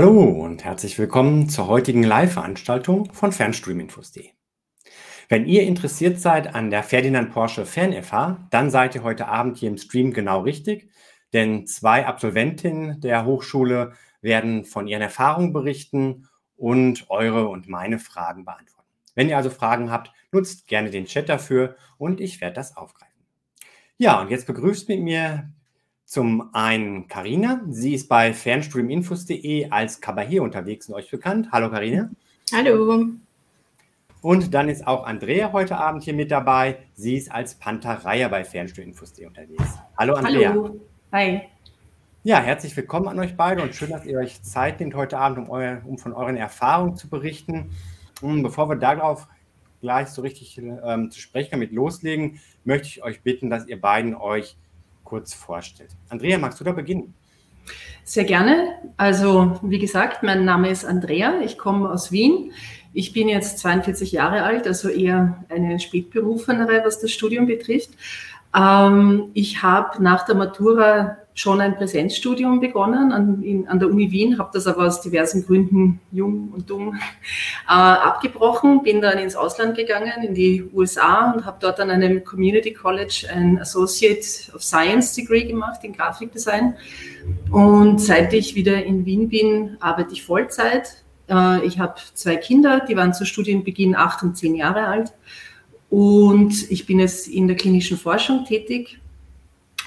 Hallo und herzlich willkommen zur heutigen Live-Veranstaltung von Fernstreaminfos.de. Wenn ihr interessiert seid an der Ferdinand Porsche Fern-FH, dann seid ihr heute Abend hier im Stream genau richtig, denn zwei Absolventinnen der Hochschule werden von ihren Erfahrungen berichten und eure und meine Fragen beantworten. Wenn ihr also Fragen habt, nutzt gerne den Chat dafür und ich werde das aufgreifen. Ja, und jetzt begrüßt mit mir zum einen Karina. Sie ist bei fernstreaminfos.de als Kabahier unterwegs und euch bekannt. Hallo Karina. Hallo. Und dann ist auch Andrea heute Abend hier mit dabei. Sie ist als Pantereier bei fernstreaminfos.de unterwegs. Hallo Andrea. Hallo. Hi. Ja, herzlich willkommen an euch beide und schön, dass ihr euch Zeit nehmt heute Abend, um, euer, um von euren Erfahrungen zu berichten. Und bevor wir darauf gleich so richtig ähm, zu sprechen mit loslegen, möchte ich euch bitten, dass ihr beiden euch kurz vorstellt. Andrea, magst du da beginnen? Sehr gerne. Also, wie gesagt, mein Name ist Andrea. Ich komme aus Wien. Ich bin jetzt 42 Jahre alt, also eher eine Spätberufenere, was das Studium betrifft. Ähm, ich habe nach der Matura schon ein Präsenzstudium begonnen an, in, an der Uni Wien, habe das aber aus diversen Gründen jung und dumm äh, abgebrochen, bin dann ins Ausland gegangen, in die USA und habe dort an einem Community College ein Associate of Science Degree gemacht in Grafikdesign. Und seit ich wieder in Wien bin, arbeite ich Vollzeit. Äh, ich habe zwei Kinder, die waren zu Studienbeginn acht und zehn Jahre alt. Und ich bin jetzt in der klinischen Forschung tätig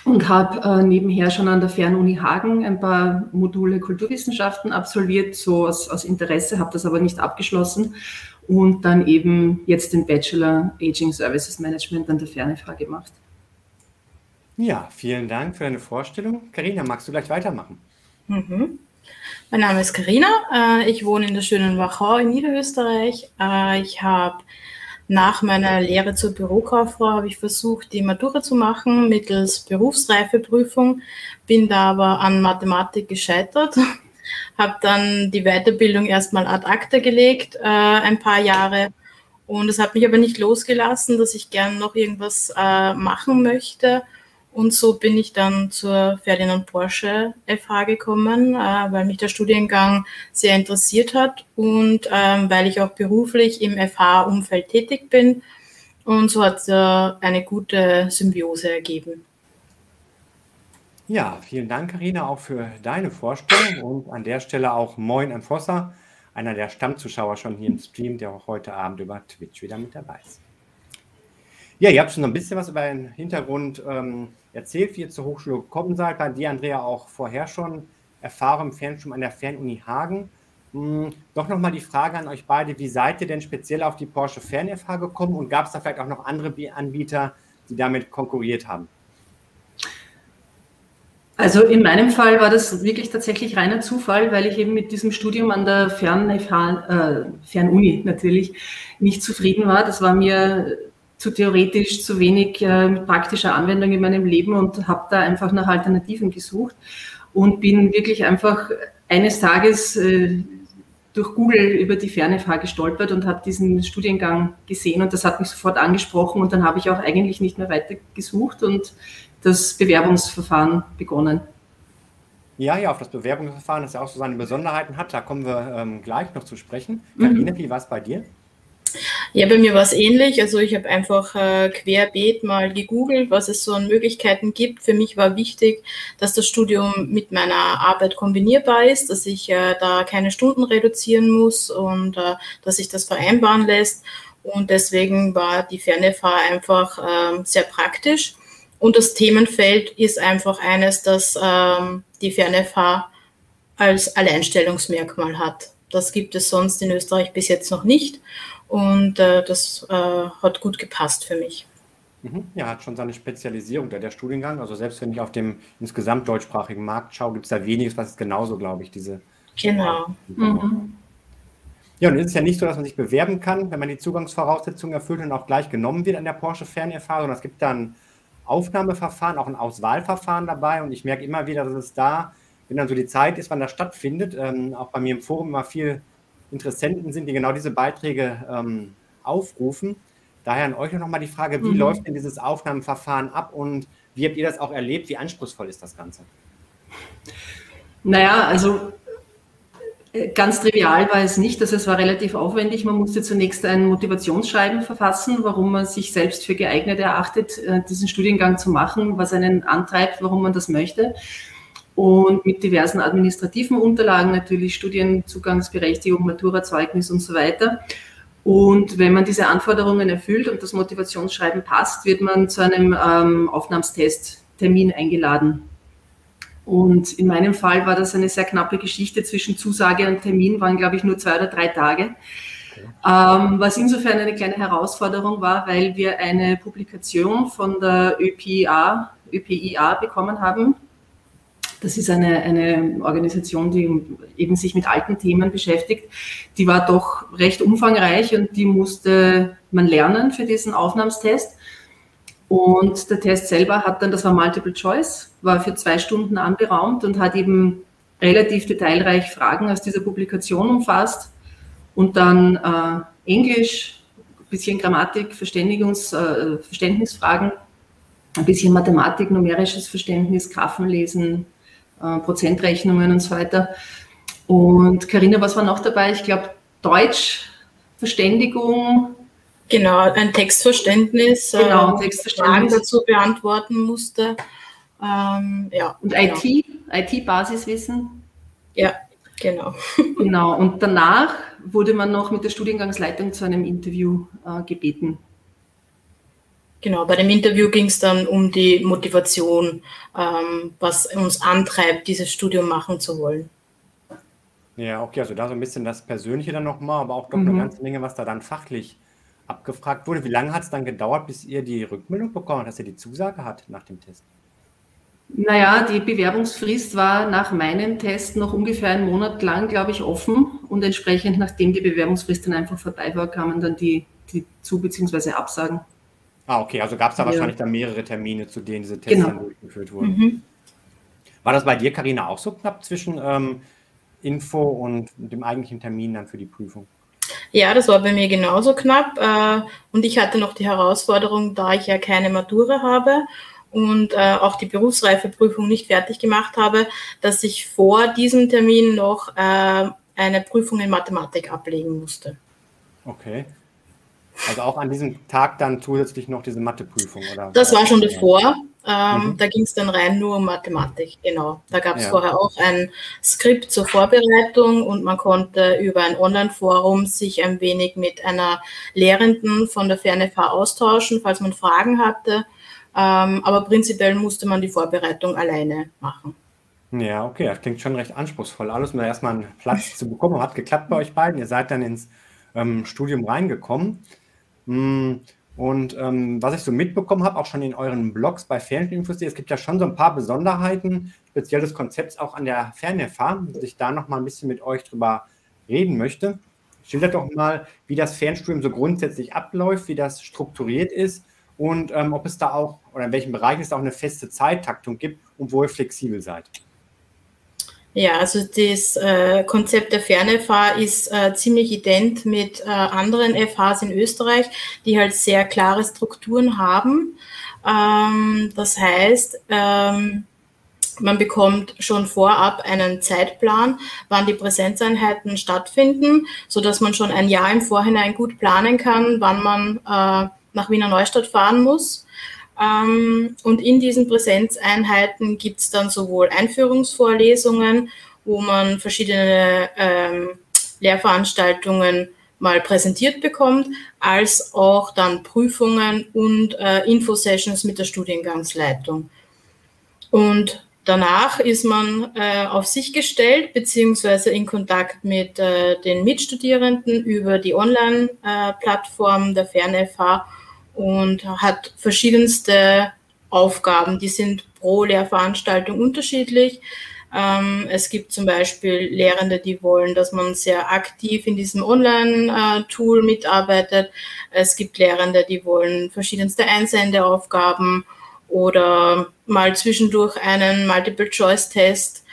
und habe äh, nebenher schon an der Fernuni Hagen ein paar Module Kulturwissenschaften absolviert, so aus, aus Interesse, habe das aber nicht abgeschlossen und dann eben jetzt den Bachelor Aging Services Management an der FernFH gemacht. Ja, vielen Dank für deine Vorstellung. Karina, magst du gleich weitermachen? Mhm. Mein Name ist Karina. Äh, ich wohne in der schönen Wachau in Niederösterreich. Äh, ich habe nach meiner Lehre zur Bürokauffrau habe ich versucht, die Matura zu machen mittels Berufsreifeprüfung, bin da aber an Mathematik gescheitert, habe dann die Weiterbildung erstmal ad acta gelegt, äh, ein paar Jahre. Und es hat mich aber nicht losgelassen, dass ich gern noch irgendwas äh, machen möchte. Und so bin ich dann zur Ferdinand Porsche FH gekommen, äh, weil mich der Studiengang sehr interessiert hat und ähm, weil ich auch beruflich im FH-Umfeld tätig bin. Und so hat es äh, eine gute Symbiose ergeben. Ja, vielen Dank, Karina, auch für deine Vorstellung und an der Stelle auch Moin an Fossa, einer der Stammzuschauer schon hier im Stream, der auch heute Abend über Twitch wieder mit dabei ist. Ja, ihr habt schon ein bisschen was über den Hintergrund ähm, erzählt, wie ihr zur Hochschule gekommen seid. Bei dir, Andrea, auch vorher schon Erfahrung im Fernstudium an der Fernuni Hagen. Hm, doch nochmal die Frage an euch beide, wie seid ihr denn speziell auf die Porsche Fern-FH gekommen und gab es da vielleicht auch noch andere Anbieter, die damit konkurriert haben? Also in meinem Fall war das wirklich tatsächlich reiner Zufall, weil ich eben mit diesem Studium an der Fern-FH, äh, Fernuni natürlich nicht zufrieden war. Das war mir zu theoretisch, zu wenig äh, praktischer Anwendung in meinem Leben und habe da einfach nach Alternativen gesucht und bin wirklich einfach eines Tages äh, durch Google über die Fernefah gestolpert und habe diesen Studiengang gesehen und das hat mich sofort angesprochen und dann habe ich auch eigentlich nicht mehr weiter gesucht und das Bewerbungsverfahren begonnen. Ja, ja, auf das Bewerbungsverfahren, das ja auch so seine Besonderheiten hat, da kommen wir ähm, gleich noch zu sprechen. Karine, mhm. wie war es bei dir? Ja, bei mir war es ähnlich. Also ich habe einfach äh, querbeet mal gegoogelt, was es so an Möglichkeiten gibt. Für mich war wichtig, dass das Studium mit meiner Arbeit kombinierbar ist, dass ich äh, da keine Stunden reduzieren muss und äh, dass sich das vereinbaren lässt. Und deswegen war die Fernefah einfach ähm, sehr praktisch. Und das Themenfeld ist einfach eines, das ähm, die Fernefah als Alleinstellungsmerkmal hat. Das gibt es sonst in Österreich bis jetzt noch nicht. Und äh, das äh, hat gut gepasst für mich. Mhm. Ja, hat schon seine Spezialisierung, der, der Studiengang. Also selbst wenn ich auf dem insgesamt deutschsprachigen Markt schaue, gibt es da weniges, was ist genauso, glaube ich, diese. Genau. Mhm. Ja, und es ist ja nicht so, dass man sich bewerben kann, wenn man die Zugangsvoraussetzungen erfüllt und auch gleich genommen wird an der Porsche Fernerfahrung, sondern es gibt da ein Aufnahmeverfahren, auch ein Auswahlverfahren dabei. Und ich merke immer wieder, dass es da, wenn dann so die Zeit ist, wann das stattfindet, ähm, auch bei mir im Forum immer viel Interessenten sind, die genau diese Beiträge ähm, aufrufen. Daher an euch noch mal die Frage, wie mhm. läuft denn dieses Aufnahmeverfahren ab und wie habt ihr das auch erlebt? Wie anspruchsvoll ist das Ganze? Naja, also Äh, ganz trivial war es nicht, also es war relativ aufwendig. Man musste zunächst ein Motivationsschreiben verfassen, warum man sich selbst für geeignet erachtet, äh, diesen Studiengang zu machen, was einen antreibt, warum man das möchte. Und mit diversen administrativen Unterlagen, natürlich Studienzugangsberechtigung, Maturazeugnis und so weiter. Und wenn man diese Anforderungen erfüllt und das Motivationsschreiben passt, wird man zu einem ähm, Aufnahmstest-Termin eingeladen. Und in meinem Fall war das eine sehr knappe Geschichte. Zwischen Zusage und Termin waren, glaube ich, nur zwei oder drei Tage. Okay. Ähm, was insofern eine kleine Herausforderung war, weil wir eine Publikation von der ÖPIA, ÖPIA bekommen haben. Das ist eine, eine Organisation, die eben sich mit alten Themen beschäftigt. Die war doch recht umfangreich und die musste man lernen für diesen Aufnahmstest. Und der Test selber hat dann, das war Multiple Choice, war für zwei Stunden anberaumt und hat eben relativ detailreich Fragen aus dieser Publikation umfasst und dann äh, Englisch, ein bisschen Grammatik, Verständigungs, äh, Verständnisfragen, ein bisschen Mathematik, numerisches Verständnis, Graphenlesen, äh, Prozentrechnungen und so weiter. Und Karina, was war noch dabei? Ich glaube, Deutsch, Verständigung, Genau, ein Textverständnis, genau, äh, Textverständnis. Fragen dazu beantworten musste. Ähm, ja, und genau. IT, IT-Basiswissen. Ja, genau. Genau, und danach wurde man noch mit der Studiengangsleitung zu einem Interview äh, gebeten. Genau, bei dem Interview ging es dann um die Motivation, ähm, was uns antreibt, dieses Studium machen zu wollen. Ja, okay, also da so ein bisschen das Persönliche dann nochmal, aber auch doch mhm. eine ganze Menge, was da dann fachlich abgefragt wurde. Wie lange hat es dann gedauert, bis ihr die Rückmeldung bekommen habt, dass ihr die Zusage hat nach dem Test? Naja, die Bewerbungsfrist war nach meinem Test noch ungefähr einen Monat lang, glaube ich, offen. Und entsprechend, nachdem die Bewerbungsfrist dann einfach vorbei war, kamen dann die, die Zu- bzw. Absagen. Ah, okay, also gab es da ja. wahrscheinlich dann mehrere Termine, zu denen diese Tests genau. dann durchgeführt wurden. Mhm. War das bei dir, Karina, auch so knapp zwischen ähm, Info und dem eigentlichen Termin dann für die Prüfung? Ja, das war bei mir genauso knapp. Äh, und ich hatte noch die Herausforderung, da ich ja keine Matura habe und äh, auch die Berufsreifeprüfung nicht fertig gemacht habe, dass ich vor diesem Termin noch äh, eine Prüfung in Mathematik ablegen musste. Okay. Also auch an diesem Tag dann zusätzlich noch diese Matheprüfung, oder? Das war schon davor. Ähm, mhm. Da ging es dann rein nur um Mathematik, genau. Da gab es ja. vorher auch ein Skript zur Vorbereitung und man konnte über ein Online-Forum sich ein wenig mit einer Lehrenden von der FernFH austauschen, falls man Fragen hatte. Ähm, aber prinzipiell musste man die Vorbereitung alleine machen. Ja, okay, das klingt schon recht anspruchsvoll. Alles, um da erstmal einen Platz zu bekommen. Hat geklappt bei euch beiden. Ihr seid dann ins ähm, Studium reingekommen. Hm. Und ähm, was ich so mitbekommen habe, auch schon in euren Blogs bei Fernsehinfos.de, es gibt ja schon so ein paar Besonderheiten, speziell des Konzepts auch an der Fernerfahrung, dass ich da noch mal ein bisschen mit euch drüber reden möchte. Schildert doch mal, wie das Fernstudium so grundsätzlich abläuft, wie das strukturiert ist und ähm, ob es da auch oder in welchen Bereichen es da auch eine feste Zeittaktung gibt und wo ihr flexibel seid. Ja, also das äh, Konzept der Fern-FH ist äh, ziemlich ident mit äh, anderen FHs in Österreich, die halt sehr klare Strukturen haben. Ähm, das heißt, ähm, man bekommt schon vorab einen Zeitplan, wann die Präsenzeinheiten stattfinden, so dass man schon ein Jahr im Vorhinein gut planen kann, wann man äh, nach Wiener Neustadt fahren muss. Ähm, und in diesen Präsenzeinheiten gibt es dann sowohl Einführungsvorlesungen, wo man verschiedene ähm, Lehrveranstaltungen mal präsentiert bekommt, als auch dann Prüfungen und äh, Infosessions mit der Studiengangsleitung. Und danach ist man äh, auf sich gestellt, beziehungsweise in Kontakt mit äh, den Mitstudierenden über die Online-Plattform der FernFH und hat verschiedenste Aufgaben. Die sind pro Lehrveranstaltung unterschiedlich. Ähm, es gibt zum Beispiel Lehrende, die wollen, dass man sehr aktiv in diesem Online-Tool mitarbeitet. Es gibt Lehrende, die wollen verschiedenste Einsendeaufgaben oder mal zwischendurch einen Multiple-Choice-Test.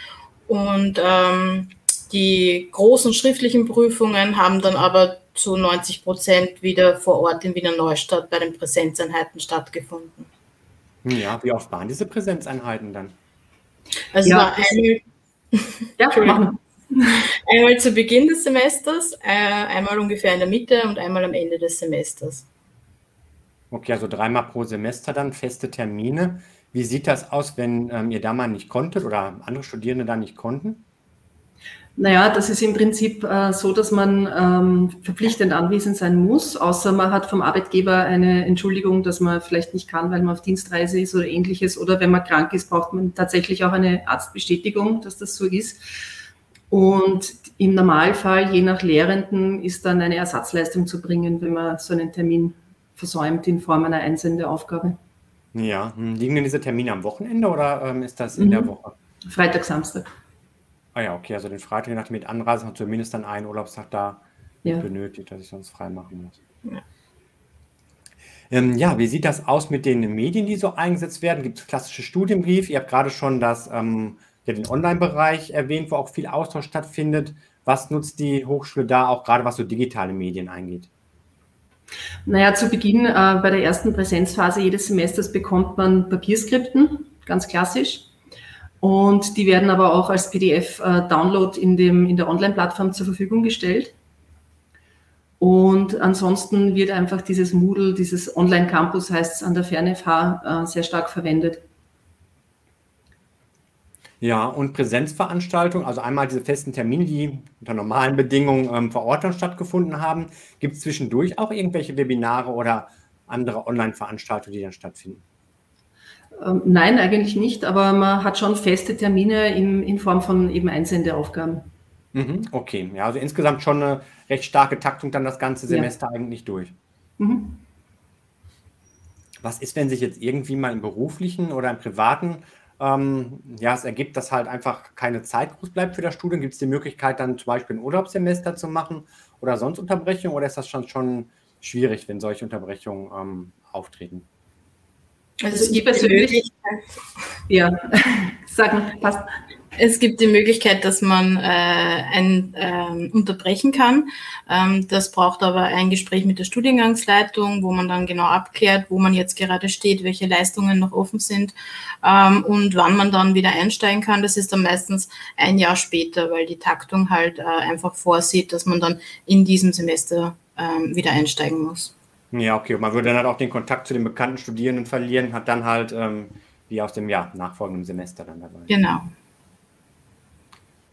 Und ähm, die großen schriftlichen Prüfungen haben dann aber zu 90 Prozent wieder vor Ort in Wiener Neustadt bei den Präsenzeinheiten stattgefunden. Ja, wie oft waren diese Präsenzeinheiten dann? Also ja, war eine, ja, einmal zu Beginn des Semesters, äh, einmal ungefähr in der Mitte und einmal am Ende des Semesters. Okay, also dreimal pro Semester dann feste Termine. Wie sieht das aus, wenn ähm, ihr da mal nicht konntet oder andere Studierende da nicht konnten? Naja, das ist im Prinzip äh, so, dass man ähm, verpflichtend anwesend sein muss, außer man hat vom Arbeitgeber eine Entschuldigung, dass man vielleicht nicht kann, weil man auf Dienstreise ist oder ähnliches. Oder wenn man krank ist, braucht man tatsächlich auch eine Arztbestätigung, dass das so ist. Und im Normalfall, je nach Lehrenden, ist dann eine Ersatzleistung zu bringen, wenn man so einen Termin versäumt in Form einer Einsendeaufgabe. Ja, hm, liegen denn diese Termine am Wochenende oder ähm, ist das in mhm. der Woche? Freitag, Samstag. Ah ja, okay, also den Freitag nach mit Anreise hat zumindest dann einen Urlaubstag da ja. benötigt, dass ich sonst frei machen muss. Ja. Ähm, ja, wie sieht das aus mit den Medien, die so eingesetzt werden? Gibt es klassische Studienbrief? Ihr habt gerade schon das, ähm, ja, den Online-Bereich erwähnt, wo auch viel Austausch stattfindet. Was nutzt die Hochschule da, auch gerade was so digitale Medien eingeht? Naja, zu Beginn äh, bei der ersten Präsenzphase jedes Semesters bekommt man Papierskripten, ganz klassisch. Und die werden aber auch als PDF-Download äh, in, in der Online-Plattform zur Verfügung gestellt. Und ansonsten wird einfach dieses Moodle, dieses Online-Campus heißt es an der FernFH, äh, sehr stark verwendet. Ja, und Präsenzveranstaltungen, also einmal diese festen Termine, die unter normalen Bedingungen ähm, vor Ort stattgefunden haben. Gibt es zwischendurch auch irgendwelche Webinare oder andere Online-Veranstaltungen, die dann stattfinden? Ähm, nein, eigentlich nicht, aber man hat schon feste Termine in, in Form von eben Einsendeaufgaben. Mhm, okay, ja, also insgesamt schon eine recht starke Taktung dann das ganze Semester ja. eigentlich durch. Mhm. Was ist, wenn sich jetzt irgendwie mal im beruflichen oder im privaten ähm, ja, es ergibt, dass halt einfach keine Zeit groß bleibt für das Studium? Gibt es die Möglichkeit, dann zum Beispiel ein Urlaubssemester zu machen oder sonst Unterbrechungen oder ist das schon, schon schwierig, wenn solche Unterbrechungen ähm, auftreten? Also es gibt die Möglichkeit. Ja, sagen, passt. Es gibt die Möglichkeit, dass man äh, ein, äh, unterbrechen kann. Ähm, das braucht aber ein Gespräch mit der Studiengangsleitung, wo man dann genau abklärt, wo man jetzt gerade steht, welche Leistungen noch offen sind ähm, und wann man dann wieder einsteigen kann. Das ist dann meistens ein Jahr später, weil die Taktung halt äh, einfach vorsieht, dass man dann in diesem Semester ähm, wieder einsteigen muss. Ja, okay. Und man würde dann halt auch den Kontakt zu den bekannten Studierenden verlieren, hat dann halt ähm, wie aus dem Jahr nachfolgenden Semester dann dabei. Genau.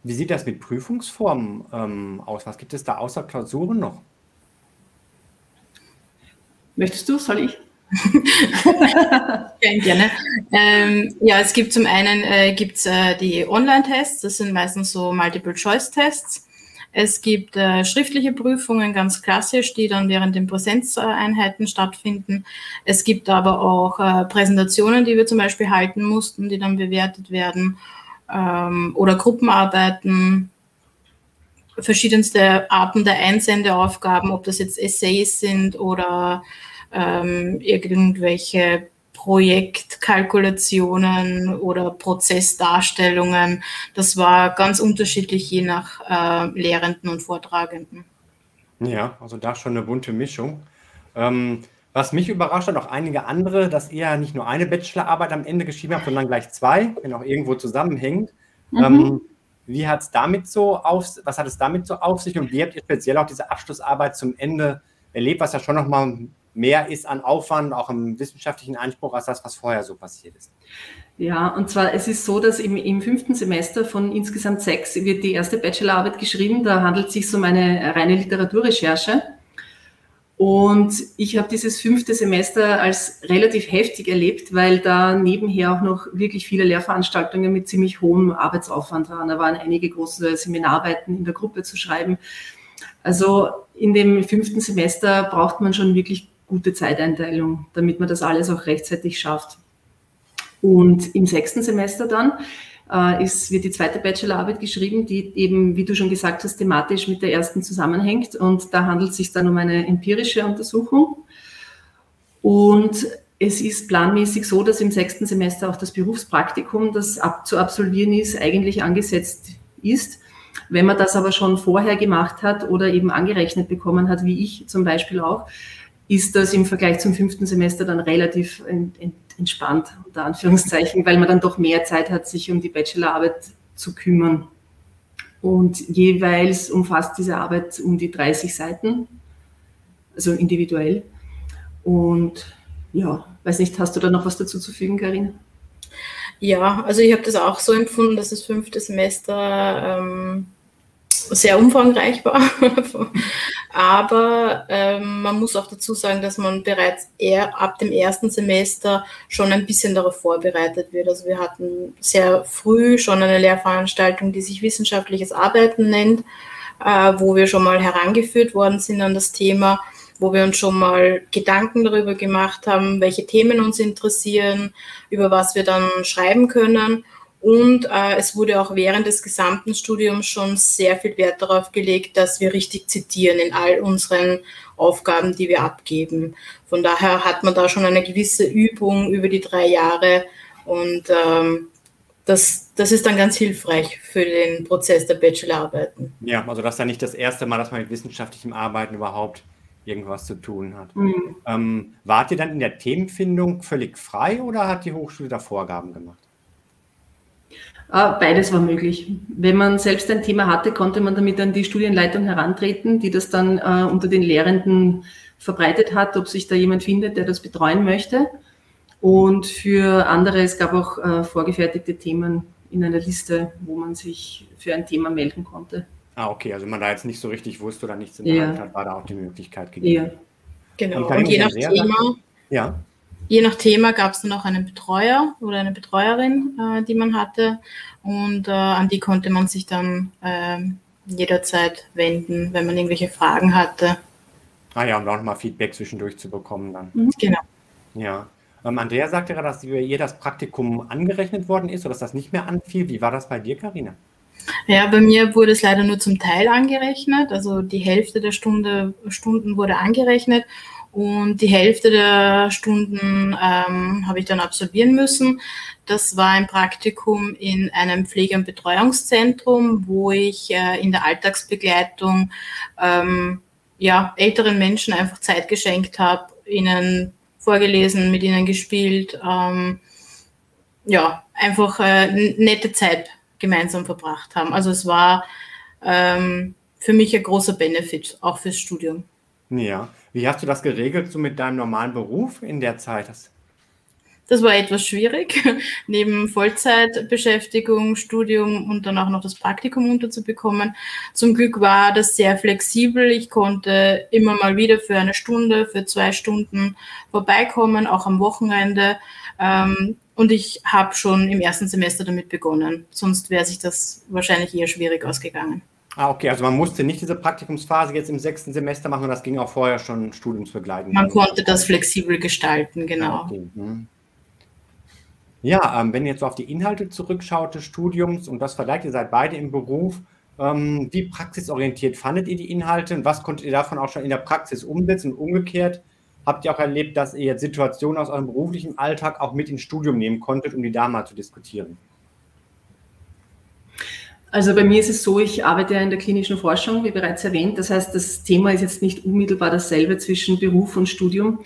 Wie sieht das mit Prüfungsformen ähm, aus? Was gibt es da außer Klausuren noch? Möchtest du? Soll ich? Gerne. Ähm, ja, es gibt zum einen äh, gibt's, äh, die Online-Tests, das sind meistens so Multiple-Choice-Tests. Es gibt äh, schriftliche Prüfungen, ganz klassisch, die dann während den Präsenzeinheiten stattfinden. Es gibt aber auch äh, Präsentationen, die wir zum Beispiel halten mussten, die dann bewertet werden. Ähm, oder Gruppenarbeiten, verschiedenste Arten der Einsendeaufgaben, ob das jetzt Essays sind oder ähm, irgendwelche Projektkalkulationen oder Prozessdarstellungen. Das war ganz unterschiedlich je nach äh, Lehrenden und Vortragenden. Ja, also da schon eine bunte Mischung. Ähm, was mich überrascht hat, auch einige andere, dass ihr nicht nur eine Bachelorarbeit am Ende geschrieben habt, sondern gleich zwei, wenn auch irgendwo zusammenhängt. Mhm. Ähm, wie hat es damit so auf, was hat es damit so auf sich und wie habt ihr speziell auch diese Abschlussarbeit zum Ende erlebt, was ja schon nochmal mehr ist an Aufwand, auch im wissenschaftlichen Anspruch, als das, was vorher so passiert ist. Ja, und zwar es ist so, dass im, im fünften Semester von insgesamt sechs wird die erste Bachelorarbeit geschrieben. Da handelt es sich um eine reine Literaturrecherche. Und ich habe dieses fünfte Semester als relativ heftig erlebt, weil da nebenher auch noch wirklich viele Lehrveranstaltungen mit ziemlich hohem Arbeitsaufwand waren. Da waren einige große Seminararbeiten in der Gruppe zu schreiben. Also in dem fünften Semester braucht man schon wirklich gute Zeiteinteilung, damit man das alles auch rechtzeitig schafft. Und im sechsten Semester dann äh, ist, wird die zweite Bachelorarbeit geschrieben, die eben, wie du schon gesagt hast, thematisch mit der ersten zusammenhängt. Und da handelt es sich dann um eine empirische Untersuchung. Und es ist planmäßig so, dass im sechsten Semester auch das Berufspraktikum, das ab, zu absolvieren ist, eigentlich angesetzt ist. Wenn man das aber schon vorher gemacht hat oder eben angerechnet bekommen hat, wie ich zum Beispiel auch, ist das im Vergleich zum fünften Semester dann relativ entspannt, unter Anführungszeichen, weil man dann doch mehr Zeit hat, sich um die Bachelorarbeit zu kümmern. Und jeweils umfasst diese Arbeit um die 30 Seiten, also individuell. Und ja, weiß nicht, hast du da noch was dazu zu fügen, Karin? Ja, also ich habe das auch so empfunden, dass das fünfte Semester ähm, sehr umfangreich war. Aber ähm, man muss auch dazu sagen, dass man bereits eher ab dem ersten Semester schon ein bisschen darauf vorbereitet wird. Also wir hatten sehr früh schon eine Lehrveranstaltung, die sich wissenschaftliches Arbeiten nennt, äh, wo wir schon mal herangeführt worden sind an das Thema wo wir uns schon mal Gedanken darüber gemacht haben, welche Themen uns interessieren, über was wir dann schreiben können. Und äh, es wurde auch während des gesamten Studiums schon sehr viel Wert darauf gelegt, dass wir richtig zitieren in all unseren Aufgaben, die wir abgeben. Von daher hat man da schon eine gewisse Übung über die drei Jahre und ähm, das, das ist dann ganz hilfreich für den Prozess der Bachelorarbeiten. Ja, also das ist ja nicht das erste Mal, dass man mit wissenschaftlichem Arbeiten überhaupt irgendwas zu tun hat. Mhm. Ähm, wart ihr dann in der Themenfindung völlig frei oder hat die Hochschule da Vorgaben gemacht? Ah, beides war möglich. Wenn man selbst ein Thema hatte, konnte man damit an die Studienleitung herantreten, die das dann äh, unter den Lehrenden verbreitet hat, ob sich da jemand findet, der das betreuen möchte. Und für andere, es gab auch äh, vorgefertigte Themen in einer Liste, wo man sich für ein Thema melden konnte. Ah, okay, also wenn man da jetzt nicht so richtig wusste oder nichts in der Ja. Hand hat, war da auch die Möglichkeit gegeben. Ja. Genau. Und Und je nach Thema, Ja, je nach Thema gab es dann auch einen Betreuer oder eine Betreuerin, äh, die man hatte. Und äh, an die konnte man sich dann ähm, jederzeit wenden, wenn man irgendwelche Fragen hatte. ah ja, um auch nochmal Feedback zwischendurch zu bekommen dann. Genau. Ja. Ähm, Andrea sagte gerade, dass bei ihr das Praktikum angerechnet worden ist oder dass das nicht mehr anfiel. Wie war das bei dir, Karina? Ja, bei mir wurde es leider nur zum Teil angerechnet. Also die Hälfte der Stunde, Stunden wurde angerechnet und die Hälfte der Stunden ähm, habe ich dann absolvieren müssen. Das war ein Praktikum in einem Pflege- und Betreuungszentrum, wo ich äh, in der Alltagsbegleitung ähm, ja, älteren Menschen einfach Zeit geschenkt habe, ihnen vorgelesen, mit ihnen gespielt. Ähm, ja, einfach äh, nette Zeit gemeinsam verbracht haben. Also es war ähm, für mich ein großer Benefit, auch fürs Studium. Ja. Wie hast du das geregelt so mit deinem normalen Beruf in der Zeit? Das, war etwas schwierig, neben Vollzeitbeschäftigung, Studium und dann auch noch das Praktikum unterzubekommen. Zum Glück war das sehr flexibel. Ich konnte immer mal wieder für eine Stunde, für zwei Stunden vorbeikommen, auch am Wochenende. Ähm, und ich habe schon im ersten Semester damit begonnen. Sonst wäre sich das wahrscheinlich eher schwierig ausgegangen. Ah, okay, also man musste nicht diese Praktikumsphase jetzt im sechsten Semester machen, sondern das ging auch vorher schon studiumsbegleitend. Man konnte das flexibel gestalten, Ah, genau. okay. hm. Ja, ähm, wenn ihr jetzt so auf die Inhalte zurückschaut des Studiums und das vergleicht, ihr seid beide im Beruf, ähm, wie praxisorientiert fandet ihr die Inhalte und was konntet ihr davon auch schon in der Praxis umsetzen und umgekehrt? Habt ihr auch erlebt, dass ihr jetzt Situationen aus eurem beruflichen Alltag auch mit ins Studium nehmen konntet, um die da mal zu diskutieren? Also bei mir ist es so, ich arbeite ja in der klinischen Forschung, wie bereits erwähnt. Das heißt, das Thema ist jetzt nicht unmittelbar dasselbe zwischen Beruf und Studium,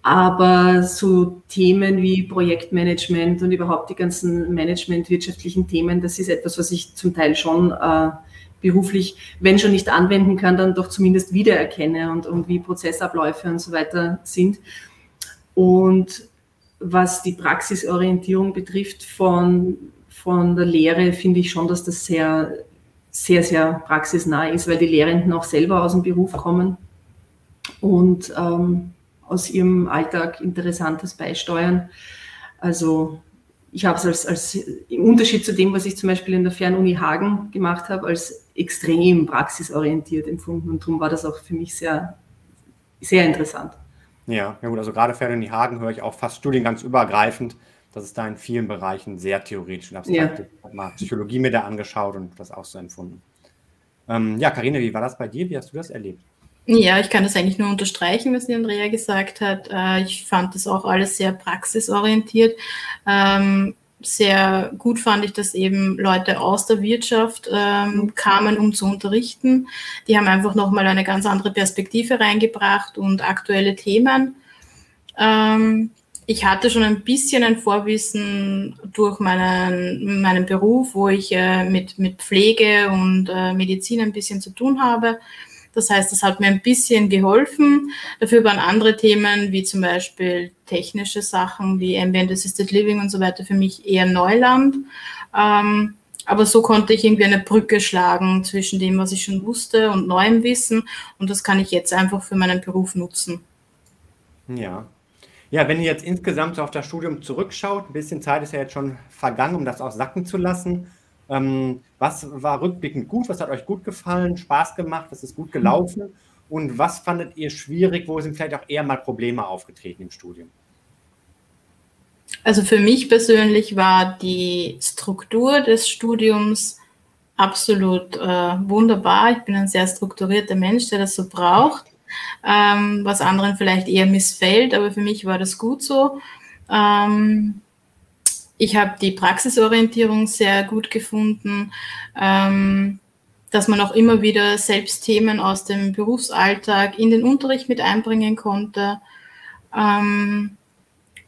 aber so Themen wie Projektmanagement und überhaupt die ganzen managementwirtschaftlichen Themen, das ist etwas, was ich zum Teil schon äh, beruflich, wenn schon nicht anwenden kann, dann doch zumindest wiedererkenne und, und wie Prozessabläufe und so weiter sind. Und was die Praxisorientierung betrifft von, von der Lehre, finde ich schon, dass das sehr, sehr, sehr praxisnah ist, weil die Lehrenden auch selber aus dem Beruf kommen und ähm, aus ihrem Alltag Interessantes beisteuern. Also ich habe es als, als im Unterschied zu dem, was ich zum Beispiel in der Fernuni Hagen gemacht habe, als extrem praxisorientiert empfunden und darum war das auch für mich sehr, sehr interessant. Ja, ja gut, also gerade Ferdinand Hagen höre ich auch fast studiengangsübergreifend, dass es da in vielen Bereichen sehr theoretisch und abstrakt ist. Ich habe mal Psychologie mir da angeschaut und das auch so empfunden. Ähm, ja, Karina, wie war das bei dir? Wie hast du das erlebt? Ja, ich kann das eigentlich nur unterstreichen, was die Andrea gesagt hat. Äh, Ich fand das auch alles sehr praxisorientiert. Ähm, Sehr gut fand ich, dass eben Leute aus der Wirtschaft ähm, kamen, um zu unterrichten. Die haben einfach nochmal eine ganz andere Perspektive reingebracht und aktuelle Themen. Ich hatte schon ein bisschen ein Vorwissen durch meinen, meinen Beruf, wo ich äh, mit, mit Pflege und äh, Medizin ein bisschen zu tun habe. Das heißt, das hat mir ein bisschen geholfen. Dafür waren andere Themen, wie zum Beispiel technische Sachen wie Ambient Assisted Living und so weiter, für mich eher Neuland. Ähm, aber so konnte ich irgendwie eine Brücke schlagen zwischen dem, was ich schon wusste und neuem Wissen. Und das kann ich jetzt einfach für meinen Beruf nutzen. Ja, ja, wenn ihr jetzt insgesamt so auf das Studium zurückschaut, ein bisschen Zeit ist ja jetzt schon vergangen, um das auch sacken zu lassen. Ähm, was war rückblickend gut? Was hat euch gut gefallen, Spaß gemacht? Was ist gut gelaufen? Und was fandet ihr schwierig? Wo sind vielleicht auch eher mal Probleme aufgetreten im Studium? Also für mich persönlich war die Struktur des Studiums absolut äh, wunderbar. Ich bin ein sehr strukturierter Mensch, der das so braucht ähm, was anderen vielleicht eher missfällt, aber für mich war das gut so. Ähm, ich habe die Praxisorientierung sehr gut gefunden, ähm, dass man auch immer wieder selbst Themen aus dem Berufsalltag in den Unterricht mit einbringen konnte. Ähm,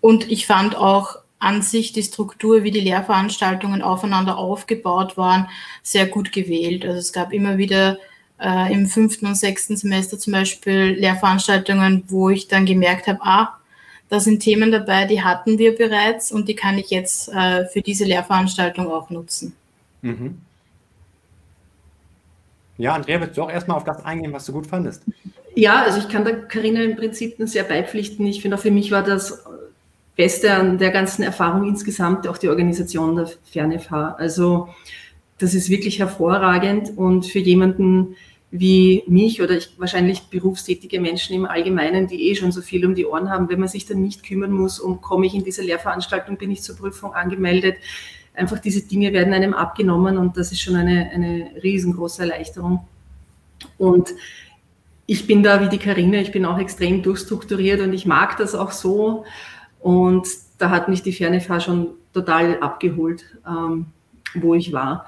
und ich fand auch an sich die Struktur, wie die Lehrveranstaltungen aufeinander aufgebaut waren, sehr gut gewählt. Also es gab immer wieder äh, im fünften und sechsten Semester zum Beispiel Lehrveranstaltungen, wo ich dann gemerkt habe, ah, da sind Themen dabei, die hatten wir bereits und die kann ich jetzt äh, für diese Lehrveranstaltung auch nutzen. Mhm. Ja, Andrea, willst du auch erstmal auf das eingehen, was du gut fandest? Ja, also ich kann da Karina im Prinzip sehr beipflichten. Ich finde auch für mich war das Beste an der ganzen Erfahrung insgesamt auch die Organisation der FernFH. Also das ist wirklich hervorragend und für jemanden, wie mich oder ich, wahrscheinlich berufstätige Menschen im Allgemeinen, die eh schon so viel um die Ohren haben, wenn man sich dann nicht kümmern muss, um komme ich in diese Lehrveranstaltung, bin ich zur Prüfung angemeldet. Einfach diese Dinge werden einem abgenommen und das ist schon eine, eine riesengroße Erleichterung. Und ich bin da wie die Karine, ich bin auch extrem durchstrukturiert und ich mag das auch so. Und da hat mich die Fernefahr schon total abgeholt, ähm, wo ich war.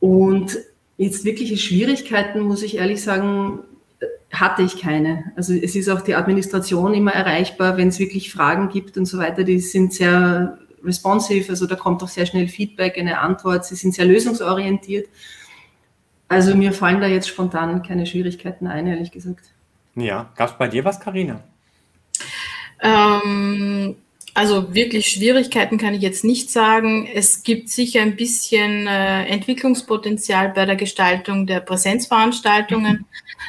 Und Jetzt wirkliche Schwierigkeiten, muss ich ehrlich sagen, hatte ich keine. Also es ist auch die Administration immer erreichbar, wenn es wirklich Fragen gibt und so weiter. Die sind sehr responsive, also da kommt auch sehr schnell Feedback, eine Antwort. Sie sind sehr lösungsorientiert. Also mir fallen da jetzt spontan keine Schwierigkeiten ein, ehrlich gesagt. Ja, gab es bei dir was, Karina? Ähm, also wirklich Schwierigkeiten kann ich jetzt nicht sagen. Es gibt sicher ein bisschen äh, Entwicklungspotenzial bei der Gestaltung der Präsenzveranstaltungen.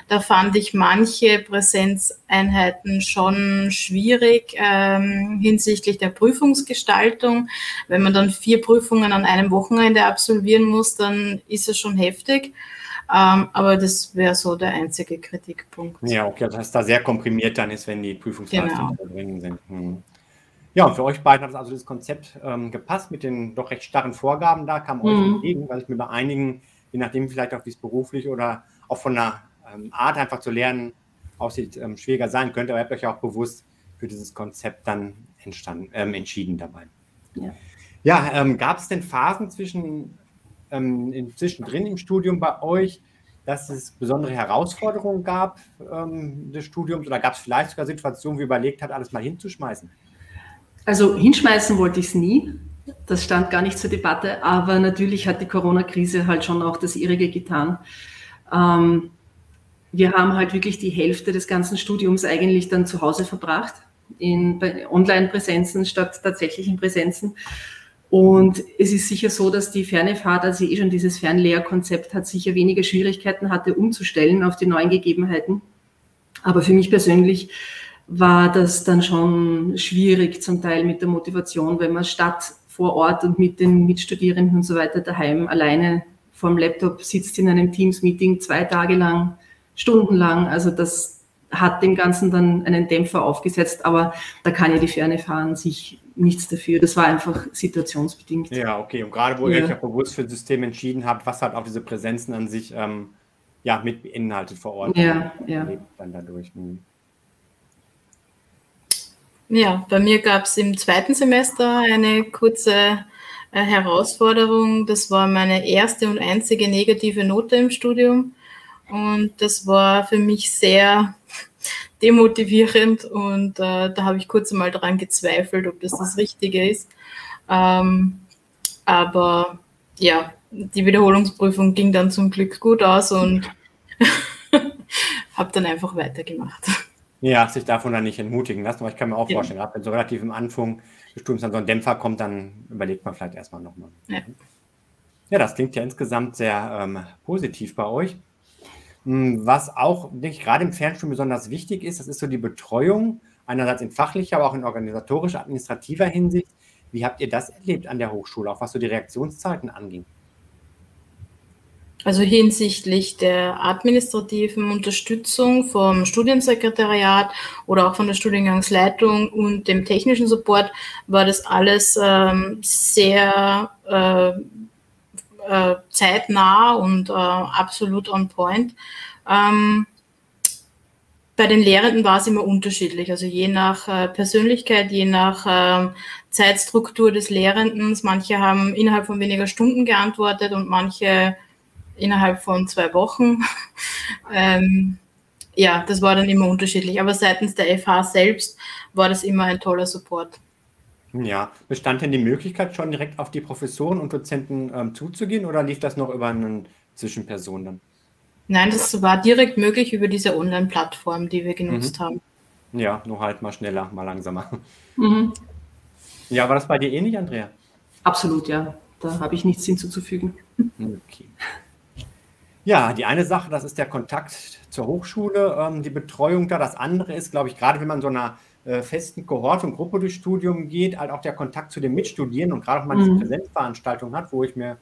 Da fand ich manche Präsenzeinheiten schon schwierig ähm, hinsichtlich der Prüfungsgestaltung. Wenn man dann vier Prüfungen an einem Wochenende absolvieren muss, dann ist es schon heftig. Ähm, aber das wäre so der einzige Kritikpunkt. Ja, okay, das heißt, da sehr komprimiert dann ist, wenn die Prüfungsleistungen genau. drin sind. Hm. Ja, und für euch beiden hat also das Konzept ähm, gepasst mit den doch recht starren Vorgaben. Da kam euch mhm. entgegen, weil ich mir bei einigen, je nachdem vielleicht auch wie es beruflich oder auch von der ähm, Art einfach zu lernen aussieht, ähm, schwieriger sein könnte. Aber ihr habt euch auch bewusst für dieses Konzept dann entstanden, ähm, entschieden dabei. Ja, ja ähm, gab es denn Phasen zwischen, ähm, in, zwischendrin im Studium bei euch, dass es besondere Herausforderungen gab des Studiums oder gab es vielleicht sogar Situationen, wo ihr überlegt habt, alles mal hinzuschmeißen? Also hinschmeißen wollte ich es nie. Das stand gar nicht zur Debatte, aber natürlich hat die Corona-Krise halt schon auch das ihrige getan. Ähm, wir haben halt wirklich die Hälfte des ganzen Studiums eigentlich dann zu Hause verbracht, in Online-Präsenzen statt tatsächlichen Präsenzen. Und es ist sicher so, dass die ferne Fahrt, also eh schon dieses Fernlehrkonzept hat, sicher weniger Schwierigkeiten hatte, umzustellen auf die neuen Gegebenheiten. Aber für mich persönlich war das dann schon schwierig zum Teil mit der Motivation, wenn man statt vor Ort und mit den Mitstudierenden und so weiter daheim alleine vorm Laptop sitzt in einem Teams-Meeting zwei Tage lang, stundenlang. Also das hat dem Ganzen dann einen Dämpfer aufgesetzt, aber da kann ja die Ferne fahren sich nichts dafür. Das war einfach situationsbedingt. Ja, okay. Und gerade wo ja. ihr euch ja bewusst für ein System entschieden habt, was halt auch diese Präsenzen an sich ähm, ja, mit beinhaltet vor Ort. Ja, ja. Dann dadurch. Hm. Ja, bei mir gab es im zweiten Semester eine kurze äh, Herausforderung. Das war meine erste und einzige negative Note im Studium. Und das war für mich sehr demotivierend und äh, da habe ich kurz einmal daran gezweifelt, ob das das Richtige ist. Ähm, aber ja, die Wiederholungsprüfung ging dann zum Glück gut aus und habe dann einfach weitergemacht. Ja, sich davon dann nicht entmutigen lassen, aber ich kann mir auch ja. vorstellen, gerade wenn so relativ im Anfang des Studiums dann so ein Dämpfer kommt, dann überlegt man vielleicht erstmal nochmal. Ja. ja, das klingt ja insgesamt sehr ähm, positiv bei euch. Hm, was auch, denke ich, gerade im Fernstudium besonders wichtig ist, das ist so die Betreuung, einerseits in fachlicher, aber auch in organisatorischer, administrativer Hinsicht. Wie habt ihr das erlebt an der Hochschule, auch was so die Reaktionszeiten anging? Also hinsichtlich der administrativen Unterstützung vom Studiensekretariat oder auch von der Studiengangsleitung und dem technischen Support war das alles ähm, sehr äh, äh, zeitnah und äh, absolut on point. Ähm, bei den Lehrenden war es immer unterschiedlich, also je nach äh, Persönlichkeit, je nach äh, Zeitstruktur des Lehrenden. Manche haben innerhalb von weniger Stunden geantwortet und manche innerhalb von zwei Wochen. ähm, ja, das war dann immer unterschiedlich. Aber seitens der FH selbst war das immer ein toller Support. Ja, bestand denn die Möglichkeit, schon direkt auf die Professoren und Dozenten ähm, zuzugehen oder lief das noch über eine Zwischenperson dann? Nein, das war direkt möglich über diese Online-Plattform, die wir genutzt mhm. haben. Ja, nur halt mal schneller, mal langsamer. Mhm. Ja, war das bei dir ähnlich, Andrea? Absolut, ja. Da habe ich nichts hinzuzufügen. Okay. Ja, die eine Sache, das ist der Kontakt zur Hochschule, ähm, die Betreuung da. Das andere ist, glaube ich, gerade wenn man so einer äh, festen Kohorte und Gruppe durchs Studium geht, halt auch der Kontakt zu den Mitstudierenden und gerade wenn man mhm. diese Präsenzveranstaltung hat, wo ich mir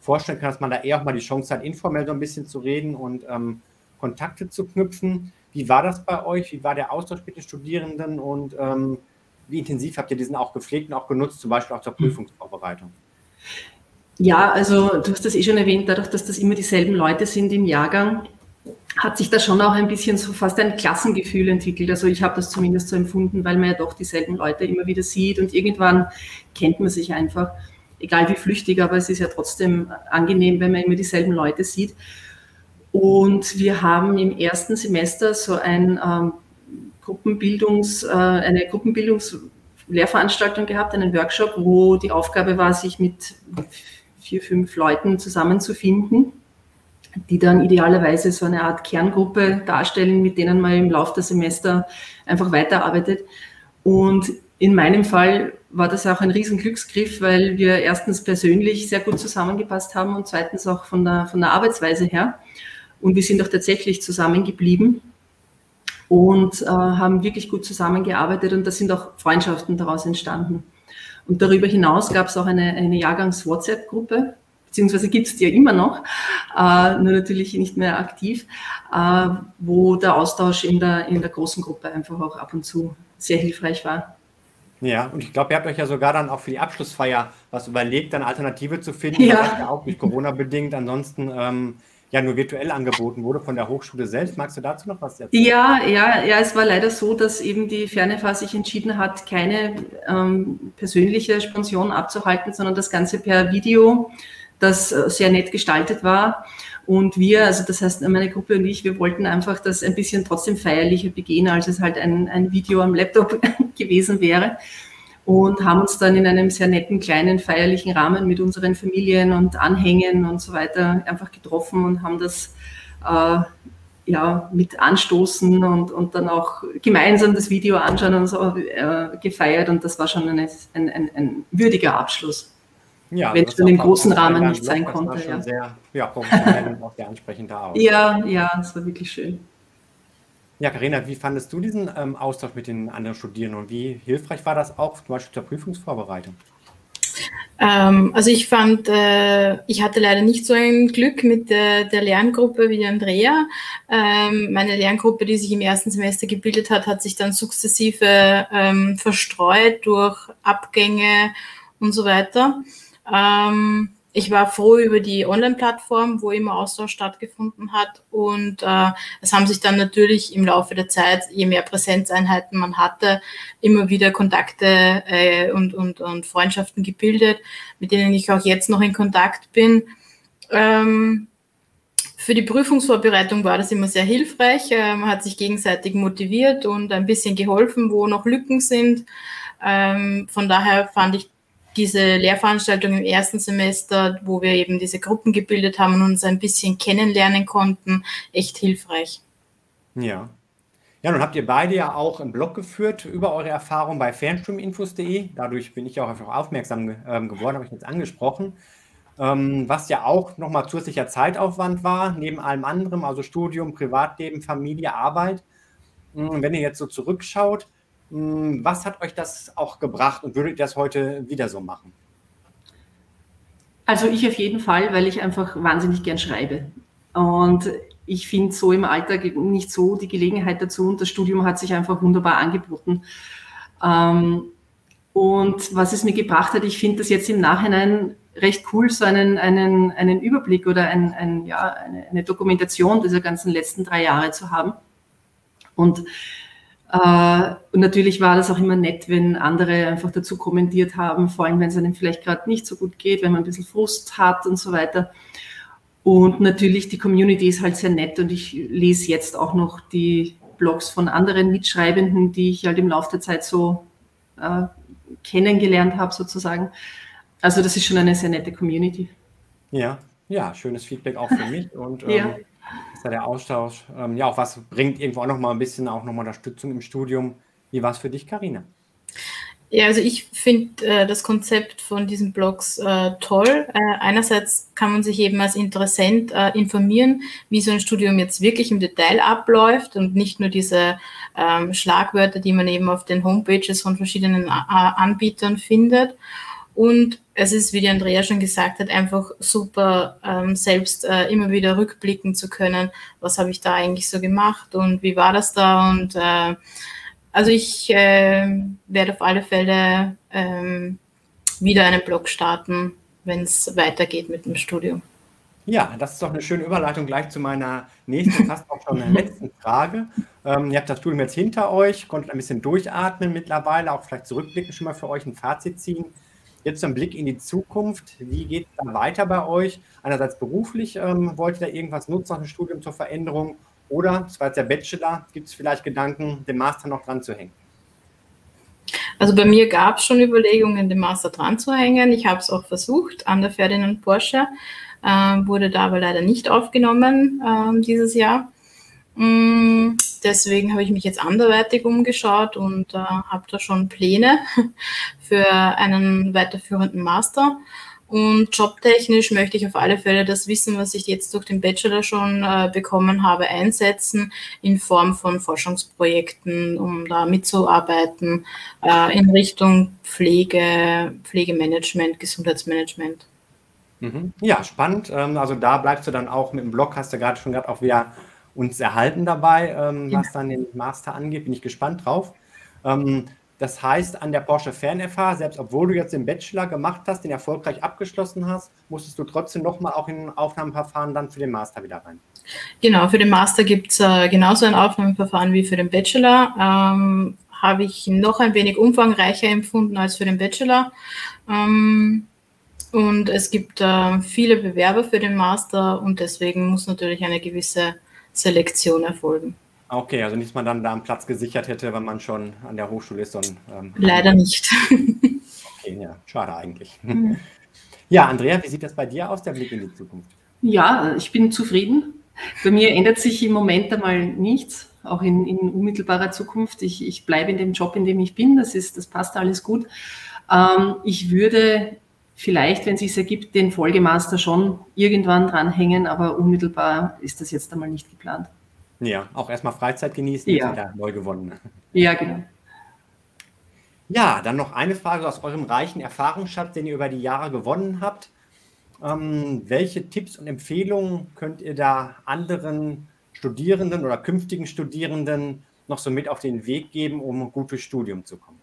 vorstellen kann, dass man da eher auch mal die Chance hat, informell so ein bisschen zu reden und ähm, Kontakte zu knüpfen. Wie war das bei euch? Wie war der Austausch mit den Studierenden und ähm, wie intensiv habt ihr diesen auch gepflegt und auch genutzt, zum Beispiel auch zur mhm. Ja, also du hast das eh schon erwähnt, dadurch, dass das immer dieselben Leute sind im Jahrgang, hat sich da schon auch ein bisschen so fast ein Klassengefühl entwickelt. Also ich habe das zumindest so empfunden, weil man ja doch dieselben Leute immer wieder sieht und irgendwann kennt man sich einfach, egal wie flüchtig, aber es ist ja trotzdem angenehm, wenn man immer dieselben Leute sieht. Und wir haben im ersten Semester so ein ähm, Gruppenbildungs, äh, eine Gruppenbildungslehrveranstaltung gehabt, einen Workshop, wo die Aufgabe war, sich mit vier, fünf Leuten zusammenzufinden, die dann idealerweise so eine Art Kerngruppe darstellen, mit denen man im Laufe der Semester einfach weiterarbeitet. Und in meinem Fall war das auch ein riesen Glücksgriff, weil wir erstens persönlich sehr gut zusammengepasst haben und zweitens auch von der, von der Arbeitsweise her. Und wir sind auch tatsächlich zusammengeblieben und äh, haben wirklich gut zusammengearbeitet und da sind auch Freundschaften daraus entstanden. Und darüber hinaus gab es auch eine, eine Jahrgangs-WhatsApp-Gruppe, beziehungsweise gibt es die ja immer noch, äh, nur natürlich nicht mehr aktiv, äh, wo der Austausch in der, in der großen Gruppe einfach auch ab und zu sehr hilfreich war. Ja, und ich glaube, ihr habt euch ja sogar dann auch für die Abschlussfeier was überlegt, eine Alternative zu finden, ja. ja auch nicht Corona-bedingt ansonsten ähm, ja nur virtuell angeboten wurde von der Hochschule selbst. Magst du dazu noch was erzählen? Ja, ja, ja, es war leider so, dass eben die Fernefa sich entschieden hat, keine ähm, persönliche Sponsion abzuhalten, sondern das Ganze per Video, das äh, sehr nett gestaltet war. Und wir, also das heißt meine Gruppe und ich, wir wollten einfach das ein bisschen trotzdem feierlicher begehen, als es halt ein, ein Video am Laptop gewesen wäre und haben uns dann in einem sehr netten, kleinen, feierlichen Rahmen mit unseren Familien und Anhängen und so weiter einfach getroffen und haben das äh, ja, mit anstoßen und, und dann auch gemeinsam das Video anschauen und so äh, gefeiert und das war schon eine, ein, ein, ein würdiger Abschluss. Ja, wenn es in dem großen Rahmen nicht sein konnte. Ja. Sehr, ja, und auch sehr ansprechend da aus. Ja, ja, es war wirklich schön. Ja, Karina, wie fandest du diesen ähm, Austausch mit den anderen Studierenden und wie hilfreich war das auch zum Beispiel zur Prüfungsvorbereitung? Ähm, also ich fand, äh, ich hatte leider nicht so ein Glück mit der, der Lerngruppe wie Andrea. Ähm, meine Lerngruppe, die sich im ersten Semester gebildet hat, hat sich dann sukzessive ähm, verstreut durch Abgänge und so weiter. Ähm, ich war froh über die Online-Plattform, wo immer Austausch stattgefunden hat. Und äh, es haben sich dann natürlich im Laufe der Zeit, je mehr Präsenzeinheiten man hatte, immer wieder Kontakte äh, und, und, und Freundschaften gebildet, mit denen ich auch jetzt noch in Kontakt bin. Ähm, für die Prüfungsvorbereitung war das immer sehr hilfreich. Äh, man hat sich gegenseitig motiviert und ein bisschen geholfen, wo noch Lücken sind. Ähm, von daher fand ich diese Lehrveranstaltung im ersten Semester, wo wir eben diese Gruppen gebildet haben und uns ein bisschen kennenlernen konnten, echt hilfreich. Ja. Ja, nun habt ihr beide ja auch einen Blog geführt über eure Erfahrungen bei fernstreaminfos.de. Dadurch bin ich auch einfach aufmerksam ähm, geworden, habe ich jetzt angesprochen. Ähm, was ja auch nochmal zusätzlicher Zeitaufwand war, neben allem anderen, also Studium, Privatleben, Familie, Arbeit. Hm, wenn ihr jetzt so zurückschaut, was hat euch das auch gebracht und würdet ihr das heute wieder so machen? Also ich auf jeden Fall, weil ich einfach wahnsinnig gern schreibe. Und ich finde so im Alltag nicht so die Gelegenheit dazu und das Studium hat sich einfach wunderbar angeboten. Ähm, und was es mir gebracht hat, ich finde das jetzt im Nachhinein recht cool, so einen, einen, einen Überblick oder ein, ein, ja, eine, eine Dokumentation dieser ganzen letzten drei Jahre zu haben. Und, und natürlich war das auch immer nett, wenn andere einfach dazu kommentiert haben, vor allem wenn es einem vielleicht gerade nicht so gut geht, wenn man ein bisschen Frust hat und so weiter. Und natürlich die Community ist halt sehr nett und ich lese jetzt auch noch die Blogs von anderen Mitschreibenden, die ich halt im Laufe der Zeit so äh, kennengelernt habe sozusagen. Also das ist schon eine sehr nette Community. Ja, ja, schönes Feedback auch für mich und ähm, ja. Ist ja der Austausch. Ähm, ja, auch was bringt irgendwo auch noch mal ein bisschen auch noch mal Unterstützung im Studium. Wie war es für dich, Karina? Ja, also ich finde äh, das Konzept von diesen Blogs äh, toll. Äh, einerseits kann man sich eben als Interessent äh, informieren, wie so ein Studium jetzt wirklich im Detail abläuft und nicht nur diese ähm, Schlagwörter, die man eben auf den Homepages von verschiedenen äh, Anbietern findet. Und es ist, wie die Andrea schon gesagt hat, einfach super, ähm, selbst äh, immer wieder rückblicken zu können, was habe ich da eigentlich so gemacht und wie war das da. Und äh, also ich äh, werde auf alle Fälle ähm, wieder einen Blog starten, wenn es weitergeht mit dem Studium. Ja, das ist doch eine schöne Überleitung gleich zu meiner nächsten, fast auch schon letzten Frage. Ähm, ihr habt das Studium jetzt hinter euch, konntet ein bisschen durchatmen mittlerweile, auch vielleicht zurückblicken, schon mal für euch ein Fazit ziehen. Jetzt ein Blick in die Zukunft. Wie geht es dann weiter bei euch? Einerseits beruflich, ähm, wollt ihr da irgendwas nutzen nach dem Studium zur Veränderung? Oder, das war jetzt der Bachelor, gibt es vielleicht Gedanken, den Master noch dran zu hängen? Also bei mir gab es schon Überlegungen, den Master dran zu hängen. Ich habe es auch versucht an der Ferdinand Porsche, äh, wurde da aber leider nicht aufgenommen äh, dieses Jahr. Mm, deswegen habe ich mich jetzt anderweitig umgeschaut und äh, habe da schon Pläne für einen weiterführenden Master. Und jobtechnisch möchte ich auf alle Fälle das Wissen, was ich jetzt durch den Bachelor schon äh, bekommen habe, einsetzen in Form von Forschungsprojekten, um da mitzuarbeiten äh, in Richtung Pflege, Pflegemanagement, Gesundheitsmanagement. Mhm. Ja, spannend. Ähm, also da bleibst du dann auch mit dem Blog, hast du gerade schon gerade auch wieder uns erhalten dabei, ähm, was dann den Master angeht. Bin ich gespannt drauf. Ähm, das heißt, an der Porsche FernFH, selbst obwohl du jetzt den Bachelor gemacht hast, den erfolgreich abgeschlossen hast, musstest du trotzdem nochmal auch in ein Aufnahmeverfahren dann für den Master wieder rein. Genau, für den Master gibt es äh, genauso ein Aufnahmeverfahren wie für den Bachelor. Ähm, Habe ich noch ein wenig umfangreicher empfunden als für den Bachelor. Ähm, und es gibt äh, viele Bewerber für den Master und deswegen muss natürlich eine gewisse Selektion erfolgen. Okay, also nicht, dass man dann da einen Platz gesichert hätte, wenn man schon an der Hochschule ist. Und, ähm, Leider nicht. okay, ja, schade eigentlich. Mhm. Ja, Andrea, wie sieht das bei dir aus, der Blick in die Zukunft? Ja, ich bin zufrieden. Bei mir ändert sich im Moment einmal nichts, auch in, in unmittelbarer Zukunft. Ich, ich bleibe in dem Job, in dem ich bin. Das, ist, das passt alles gut. Ähm, ich würde vielleicht, wenn es sich ergibt, den Folgemaster schon irgendwann dranhängen, aber unmittelbar ist das jetzt einmal nicht geplant. Ja, auch erstmal Freizeit genießen, ja. wieder neu gewonnen. Ja, genau. Ja, dann noch eine Frage aus eurem reichen Erfahrungsschatz, den ihr über die Jahre gewonnen habt. Ähm, welche Tipps und Empfehlungen könnt ihr da anderen Studierenden oder künftigen Studierenden noch so mit auf den Weg geben, um gut durchs Studium zu kommen?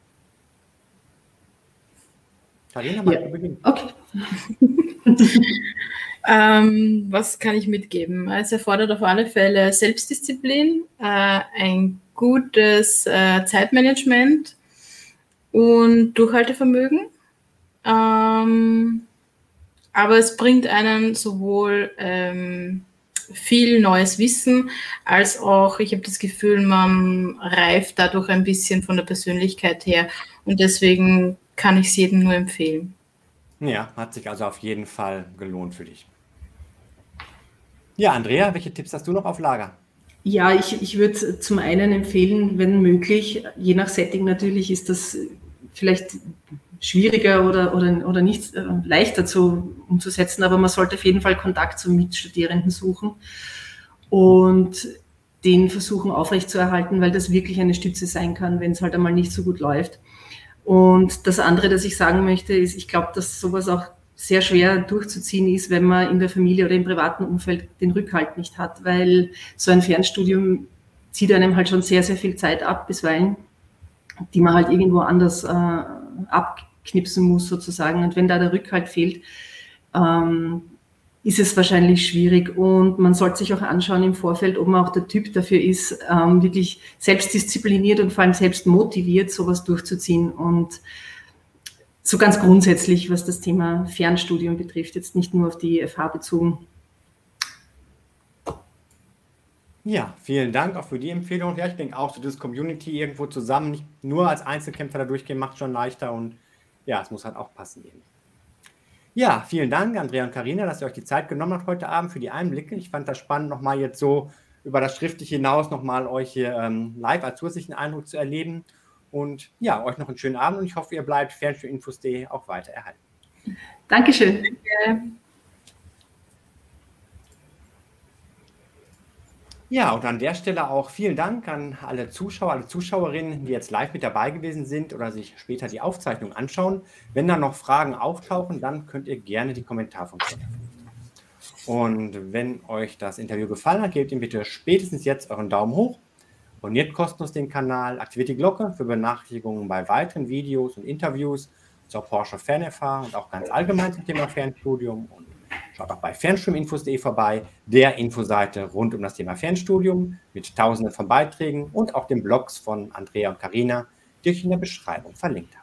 Karina, mal ja. beginnen. Okay. ähm, was kann ich mitgeben? Es erfordert auf alle Fälle Selbstdisziplin, äh, ein gutes äh, Zeitmanagement und Durchhaltevermögen. Ähm, aber es bringt einen sowohl ähm, viel neues Wissen, als auch, ich habe das Gefühl, man reift dadurch ein bisschen von der Persönlichkeit her und deswegen kann ich es jedem nur empfehlen. Ja, hat sich also auf jeden Fall gelohnt für dich. Ja, Andrea, welche Tipps hast du noch auf Lager? Ja, ich, ich würde zum einen empfehlen, wenn möglich, je nach Setting natürlich ist das vielleicht schwieriger oder, oder, oder nicht äh, leichter zu, umzusetzen, aber man sollte auf jeden Fall Kontakt zu Mitstudierenden suchen und den versuchen aufrechtzuerhalten, weil das wirklich eine Stütze sein kann, wenn es halt einmal nicht so gut läuft. Und das andere, das ich sagen möchte, ist, ich glaube, dass sowas auch sehr schwer durchzuziehen ist, wenn man in der Familie oder im privaten Umfeld den Rückhalt nicht hat, weil so ein Fernstudium zieht einem halt schon sehr, sehr viel Zeit ab, bisweilen, die man halt irgendwo anders äh, abknipsen muss sozusagen. Und wenn da der Rückhalt fehlt, ähm, ist es wahrscheinlich schwierig. Und man sollte sich auch anschauen im Vorfeld, ob man auch der Typ dafür ist, ähm, wirklich selbstdiszipliniert und vor allem selbst motiviert, sowas durchzuziehen. Und so ganz grundsätzlich, was das Thema Fernstudium betrifft, jetzt nicht nur auf die FH bezogen. Ja, vielen Dank auch für die Empfehlung. Ja, ich denke auch, so das Community irgendwo zusammen, nicht nur als Einzelkämpfer da durchgehen, macht schon leichter und ja, es muss halt auch passen. Eben. Ja, vielen Dank, Andrea und Karina, dass ihr euch die Zeit genommen habt heute Abend für die Einblicke. Ich fand das spannend, nochmal jetzt so über das Schriftliche hinaus nochmal euch hier ähm, live als zusätzlichen Eindruck zu erleben. Und ja, euch noch einen schönen Abend und ich hoffe, ihr bleibt Fernstudium-Infos.de auch weiter erhalten. Dankeschön. Danke. Ja, und an der Stelle auch vielen Dank an alle Zuschauer, alle Zuschauerinnen, die jetzt live mit dabei gewesen sind oder sich später die Aufzeichnung anschauen. Wenn da noch Fragen auftauchen, dann könnt ihr gerne die Kommentarfunktion Und wenn euch das Interview gefallen hat, gebt ihm bitte spätestens jetzt euren Daumen hoch Abonniert kostenlos den Kanal, aktiviert die Glocke für Benachrichtigungen bei weiteren Videos und Interviews zur Porsche Fernerfahrung und auch ganz allgemein zum Thema Fernstudium. Und schaut auch bei Fernstudiuminfos.de vorbei, der Infoseite rund um das Thema Fernstudium mit tausenden von Beiträgen und auch den Blogs von Andrea und Karina, die ich in der Beschreibung verlinkt habe.